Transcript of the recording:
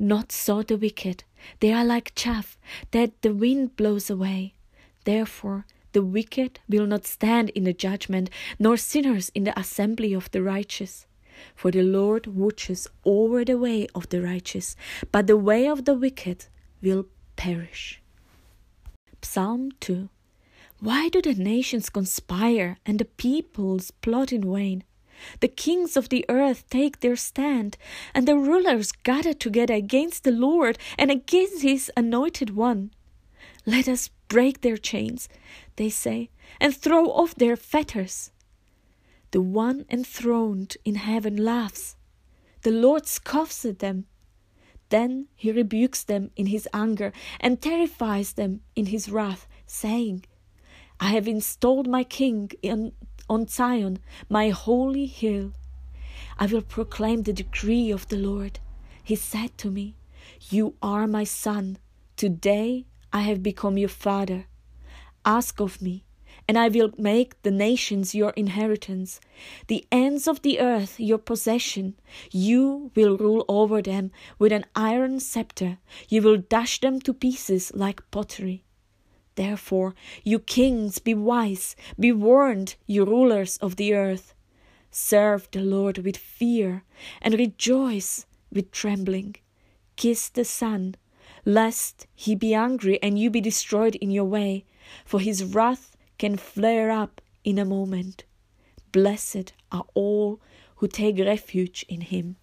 Not so the wicked. They are like chaff that the wind blows away. Therefore, the wicked will not stand in the judgment, nor sinners in the assembly of the righteous. For the Lord watches over the way of the righteous, but the way of the wicked will perish. Psalm 2 Why do the nations conspire and the peoples plot in vain? The kings of the earth take their stand, and the rulers gather together against the Lord and against his anointed one. Let us break their chains, they say, and throw off their fetters. The one enthroned in heaven laughs. The Lord scoffs at them. Then he rebukes them in his anger and terrifies them in his wrath, saying, I have installed my king in, on Zion, my holy hill. I will proclaim the decree of the Lord. He said to me, You are my son. Today I have become your father. Ask of me, and I will make the nations your inheritance, the ends of the earth your possession. You will rule over them with an iron scepter, you will dash them to pieces like pottery. Therefore, you kings, be wise, be warned, you rulers of the earth. Serve the Lord with fear, and rejoice with trembling. Kiss the Son, lest he be angry and you be destroyed in your way, for his wrath can flare up in a moment. Blessed are all who take refuge in him.